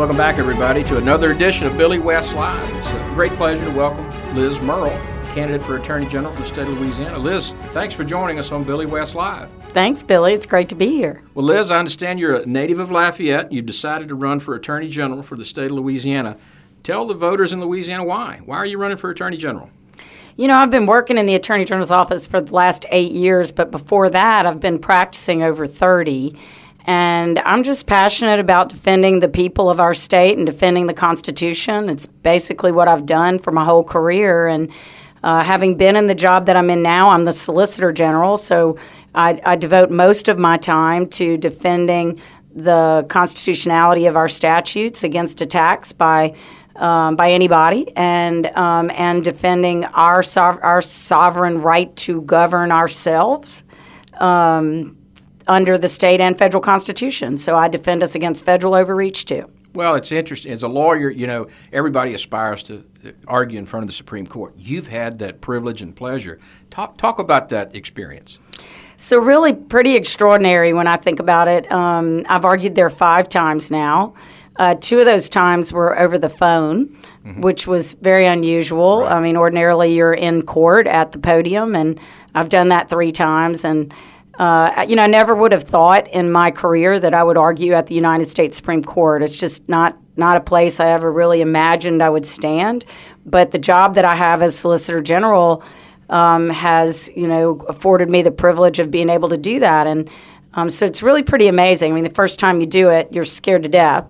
Welcome back, everybody, to another edition of Billy West Live. It's a great pleasure to welcome Liz Murrill, candidate for Attorney General from the state of Louisiana. Liz, thanks for joining us on Billy West Live. Thanks, Billy. It's great to be here. Well, Liz, I understand you're a native of Lafayette. You've decided to run for Attorney General for the state of Louisiana. Tell the voters in Louisiana why. Why are you running for Attorney General? You know, I've been working in the Attorney General's office for the last eight years, but before that, I've been practicing over 30. And I'm just passionate about defending the people of our state and defending the Constitution. It's basically what I've done for my whole career. And uh, having been in the job that I'm in now, I'm the Solicitor General, so I, I devote most of my time to defending the constitutionality of our statutes against attacks by um, by anybody, and um, and defending our our sovereign right to govern ourselves. Um, under the state and federal constitution. So I defend us against federal overreach too. Well, it's interesting. As a lawyer, you know, everybody aspires to argue in front of the Supreme Court. You've had that privilege and pleasure. Talk, talk about that experience. So, really, pretty extraordinary when I think about it. Um, I've argued there five times now. Uh, two of those times were over the phone, mm-hmm. which was very unusual. Right. I mean, ordinarily you're in court at the podium, and I've done that three times. And uh, you know, I never would have thought in my career that I would argue at the United States Supreme Court. It's just not not a place I ever really imagined I would stand. But the job that I have as Solicitor General um, has, you know, afforded me the privilege of being able to do that, and um, so it's really pretty amazing. I mean, the first time you do it, you're scared to death,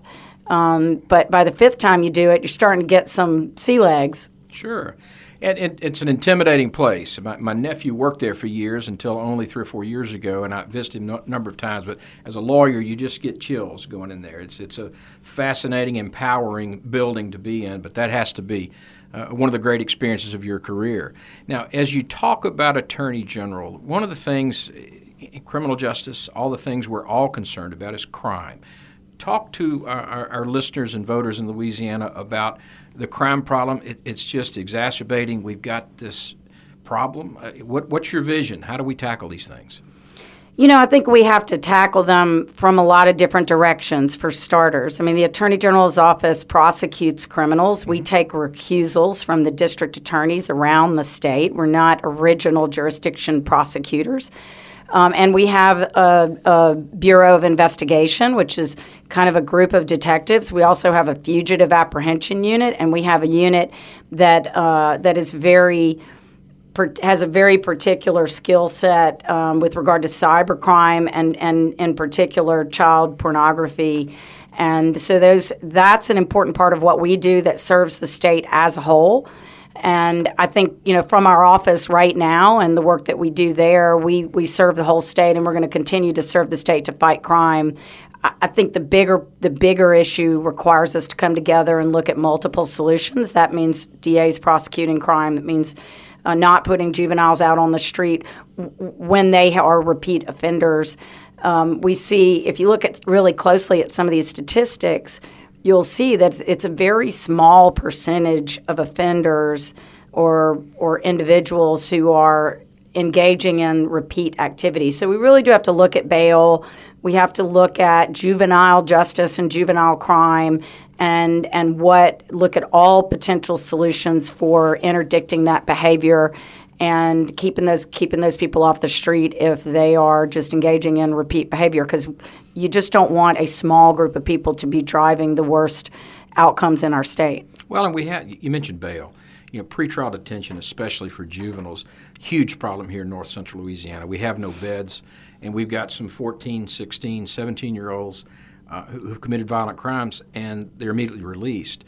um, but by the fifth time you do it, you're starting to get some sea legs. Sure. And it, it's an intimidating place. My, my, nephew worked there for years until only three or four years ago, and I visited him a number of times. But as a lawyer, you just get chills going in there. It's, it's a fascinating, empowering building to be in, but that has to be uh, one of the great experiences of your career. Now, as you talk about Attorney General, one of the things, criminal justice, all the things we're all concerned about is crime. Talk to our, our listeners and voters in Louisiana about the crime problem, it, it's just exacerbating. We've got this problem. Uh, what, what's your vision? How do we tackle these things? You know, I think we have to tackle them from a lot of different directions for starters. I mean, the Attorney General's office prosecutes criminals. We mm-hmm. take recusals from the district attorneys around the state. We're not original jurisdiction prosecutors. Um, and we have a, a, Bureau of Investigation, which is kind of a group of detectives. We also have a fugitive apprehension unit, and we have a unit that uh, that is very has a very particular skill set um, with regard to cybercrime and, and in particular child pornography. And so those that's an important part of what we do that serves the state as a whole. And I think, you know, from our office right now and the work that we do there, we, we serve the whole state and we're going to continue to serve the state to fight crime. I, think the bigger the bigger issue requires us to come together and look at multiple solutions. That means DAs prosecuting crime. That means uh, not putting juveniles out on the street when they are repeat offenders. Um, we see, if you look at really closely at some of these statistics, you'll see that it's a very small percentage of offenders or or individuals who are engaging in repeat activity. So we really do have to look at bail. We have to look at juvenile justice and juvenile crime and and what look at all potential solutions for interdicting that behavior and keeping those keeping those people off the street if they are just engaging in repeat behavior because you just don't want a small group of people to be driving the worst outcomes in our state. Well, and we had you mentioned bail. You know, pretrial detention, especially for juveniles, huge problem here in north central Louisiana. We have no beds, and we've got some 14, 16, 17 year olds uh, who've committed violent crimes, and they're immediately released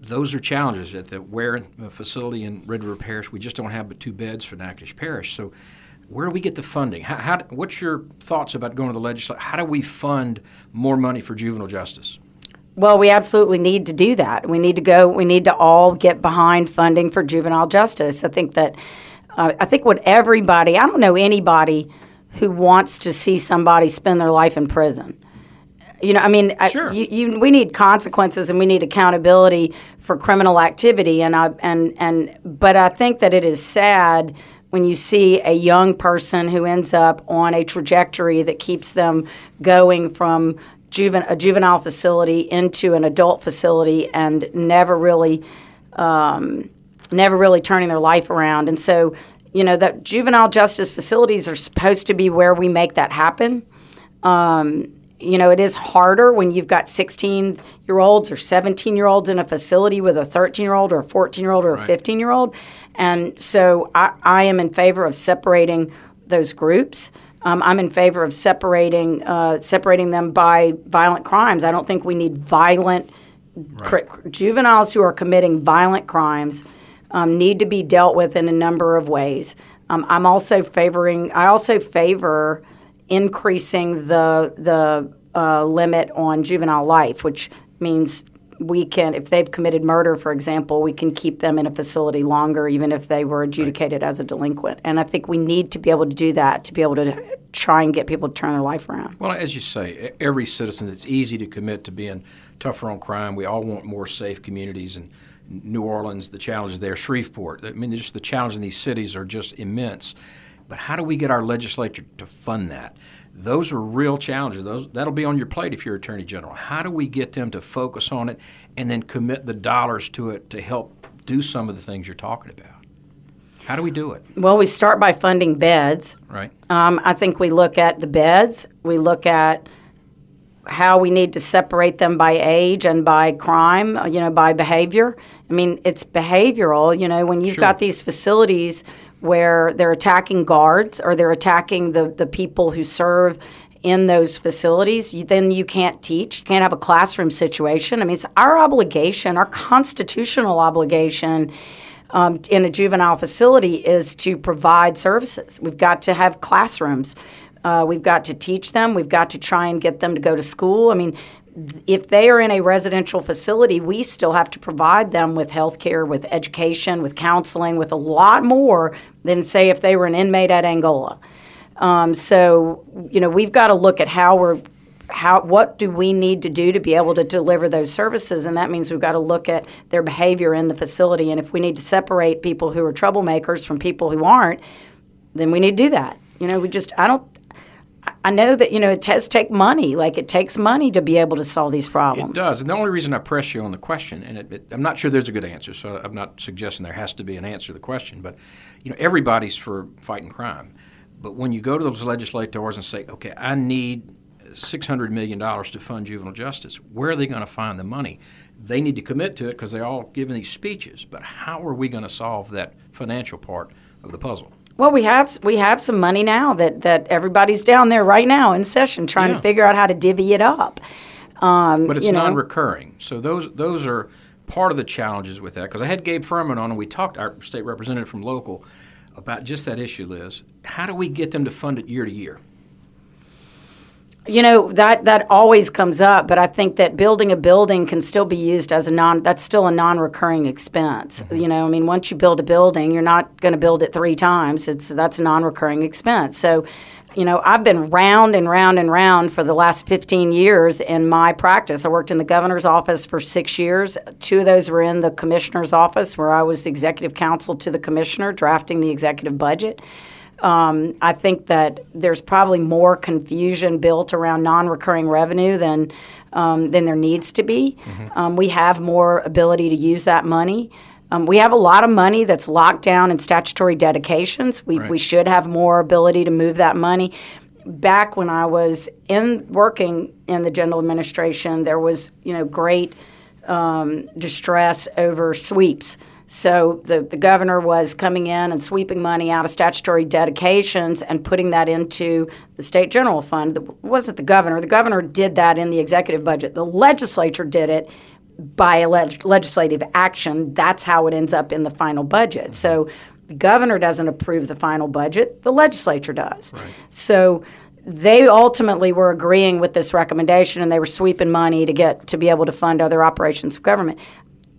those are challenges at the Ware facility in Red River Parish. We just don't have but two beds for Natchitoches Parish. So, where do we get the funding? How, how, what's your thoughts about going to the legislature? How do we fund more money for juvenile justice? Well, we absolutely need to do that. We need to go. We need to all get behind funding for juvenile justice. I think that. Uh, I think what everybody. I don't know anybody who wants to see somebody spend their life in prison. You know, I mean, sure. I, you, you, we need consequences and we need accountability for criminal activity, and I and and but I think that it is sad when you see a young person who ends up on a trajectory that keeps them going from juven- a juvenile facility into an adult facility and never really um, never really turning their life around. And so, you know, that juvenile justice facilities are supposed to be where we make that happen. Um, you know, it is harder when you've got 16 year olds or 17 year olds in a facility with a 13 year old or a 14 year old or a 15 year old. And so I, I, am in favor of separating those groups. Um, I'm in favor of separating uh, separating them by violent crimes. I don't think we need violent right. cr- juveniles who are committing violent crimes um, need to be dealt with in a number of ways. Um, I'm also favoring. I also favor increasing the the uh, limit on juvenile life, which means we can, if they've committed murder, for example, we can keep them in a facility longer, even if they were adjudicated right. as a delinquent. And I think we need to be able to do that to be able to try and get people to turn their life around. Well, as you say, every citizen, it's easy to commit to being tougher on crime. We all want more safe communities and New Orleans, the challenges there, Shreveport. I mean, just the challenges in these cities are just immense. But how do we get our legislature to fund that? Those are real challenges. Those that'll be on your plate if you're Attorney General. How do we get them to focus on it and then commit the dollars to it to help do some of the things you're talking about? How do we do it? Well, we start by funding beds. Right. Um, I think we look at the beds. We look at how we need to separate them by age and by crime, you know, by behavior. I mean, it's behavioral. You know, when you've sure. got these facilities where they're attacking guards or they're attacking the, the people who serve in those facilities, you, then you can't teach. You can't have a classroom situation. I mean, it's our obligation, our constitutional obligation um, in a juvenile facility is to provide services. We've got to have classrooms. Uh, we've got to teach them. We've got to try and get them to go to school. I mean, if they are in a residential facility, we still have to provide them with health care, with education, with counseling, with a lot more than, say, if they were an inmate at Angola. Um, so, you know, we've got to look at how we're how what do we need to do to be able to deliver those services? And that means we've got to look at their behavior in the facility. And if we need to separate people who are troublemakers from people who aren't then we need to do that. You know we just i don't I know that you know it does take money. Like it takes money to be able to solve these problems. It does, and the only reason I press you on the question, and it, it, I'm not sure there's a good answer, so I'm not suggesting there has to be an answer to the question. But you know, everybody's for fighting crime, but when you go to those legislators and say, "Okay, I need six hundred million dollars to fund juvenile justice," where are they going to find the money? They need to commit to it because they're all giving these speeches. But how are we going to solve that financial part of the puzzle? Well, we have we have some money now that, that everybody's down there right now in session trying yeah. to figure out how to divvy it up. Um, but it's you know. non-recurring, so those those are part of the challenges with that. Because I had Gabe Firment on, and we talked our state representative from local about just that issue, Liz. How do we get them to fund it year to year? You know that that always comes up, but I think that building a building can still be used as a non. That's still a non-recurring expense. Mm-hmm. You know, I mean, once you build a building, you're not going to build it three times. It's that's a non-recurring expense. So, you know, I've been round and round and round for the last 15 years in my practice. I worked in the governor's office for six years. Two of those were in the commissioner's office, where I was the executive counsel to the commissioner, drafting the executive budget. Um, I think that there's probably more confusion built around non-recurring revenue than um, than there needs to be. Mm-hmm. Um, we have more ability to use that money. Um, we have a lot of money that's locked down in statutory dedications. We, right. we should have more ability to move that money. Back when I was in working in the general administration, there was you know great um, distress over sweeps. So the, the governor was coming in and sweeping money out of statutory dedications and putting that into the state general fund. It wasn't the governor. The governor did that in the executive budget. The legislature did it by leg- legislative action. That's how it ends up in the final budget. So mm-hmm. the governor doesn't approve the final budget, the legislature does. Right. So they ultimately were agreeing with this recommendation and they were sweeping money to get to be able to fund other operations of government.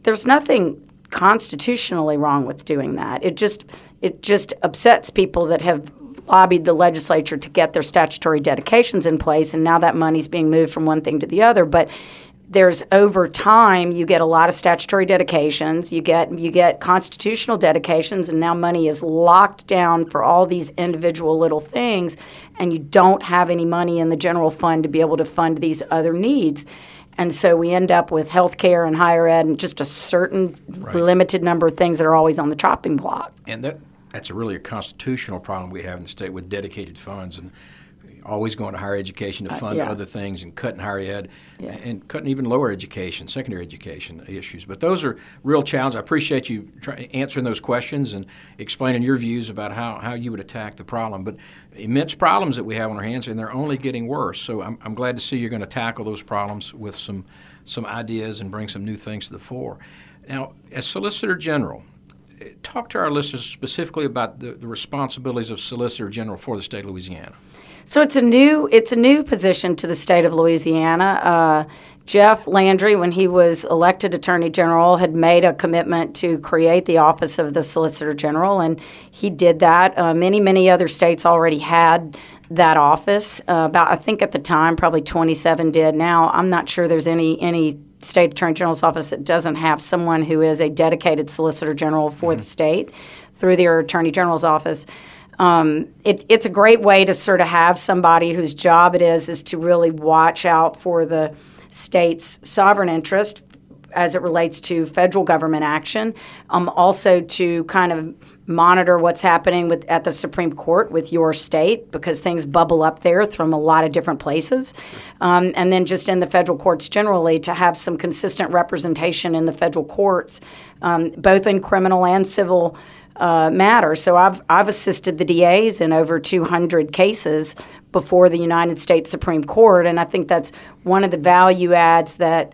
There's nothing constitutionally wrong with doing that. It just it just upsets people that have lobbied the legislature to get their statutory dedications in place, and now that money's being moved from one thing to the other. But there's over time you get a lot of statutory dedications you get you get constitutional dedications and now money is locked down for all these individual little things and you don't have any money in the general fund to be able to fund these other needs and so we end up with health care and higher ed and just a certain right. limited number of things that are always on the chopping block and that that's a really a constitutional problem we have in the state with dedicated funds and always going to higher education to uh, fund uh, yeah. other things and cutting higher ed yeah. and cutting even lower education, secondary education issues. But those are real challenges. I appreciate you try, answering those questions and explaining your views about how, how you would attack the problem. But immense problems that we have on our hands, and they're only getting worse. So I'm, I'm glad to see you're going to tackle those problems with some, some ideas and bring some new things to the fore. Now, as Solicitor General, talk to our listeners specifically about the, the responsibilities of Solicitor General for the state of Louisiana. So it's a new it's a new position to the state of Louisiana. Uh, Jeff Landry, when he was elected Attorney General, had made a commitment to create the office of the Solicitor General, and he did that. Uh, many many other states already had that office. Uh, about I think at the time probably 27 did. Now I'm not sure there's any any state attorney general's office that doesn't have someone who is a dedicated solicitor general for mm-hmm. the state through their attorney general's office um, it, it's a great way to sort of have somebody whose job it is is to really watch out for the state's sovereign interest as it relates to federal government action. Um, also to kind of monitor what's happening with at the Supreme Court with your state because things bubble up there from a lot of different places, um, and then just in the federal courts generally to have some consistent representation in the federal courts, um, both in criminal and civil uh, matter. So I've I've assisted the DAs in over 200 cases before the United States Supreme Court, and I think that's one of the value adds that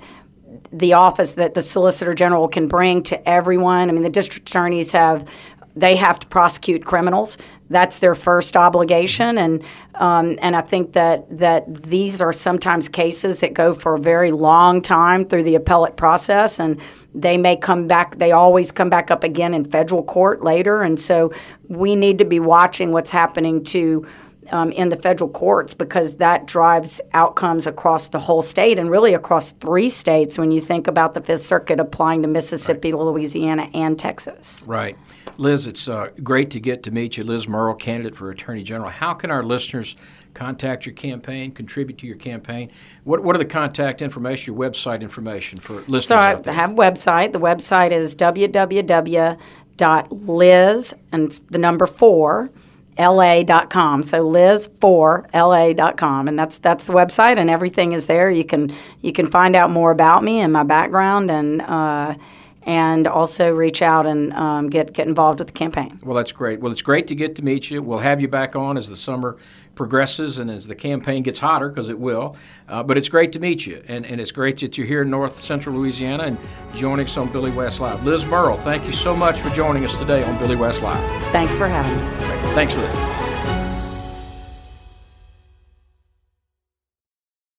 the office that the Solicitor General can bring to everyone. I mean, the district attorneys have they have to prosecute criminals. That's their first obligation, and um, and I think that that these are sometimes cases that go for a very long time through the appellate process, and they may come back. They always come back up again in federal court later, and so we need to be watching what's happening to. Um, in the federal courts because that drives outcomes across the whole state and really across three states when you think about the Fifth Circuit applying to Mississippi, right. Louisiana, and Texas. Right. Liz, it's uh, great to get to meet you. Liz Murrill, candidate for Attorney General. How can our listeners contact your campaign, contribute to your campaign? What, what are the contact information, your website information for listeners so I have a website. The website is www.liz and the number four la.com so liz4la.com and that's that's the website and everything is there. You can you can find out more about me and my background and uh, and also reach out and um, get get involved with the campaign. Well, that's great. Well, it's great to get to meet you. We'll have you back on as the summer progresses and as the campaign gets hotter, because it will. Uh, but it's great to meet you, and, and it's great that you're here in North Central Louisiana and joining us on Billy West Live. Liz Murrill, thank you so much for joining us today on Billy West Live. Thanks for having me. Thanks, Liz.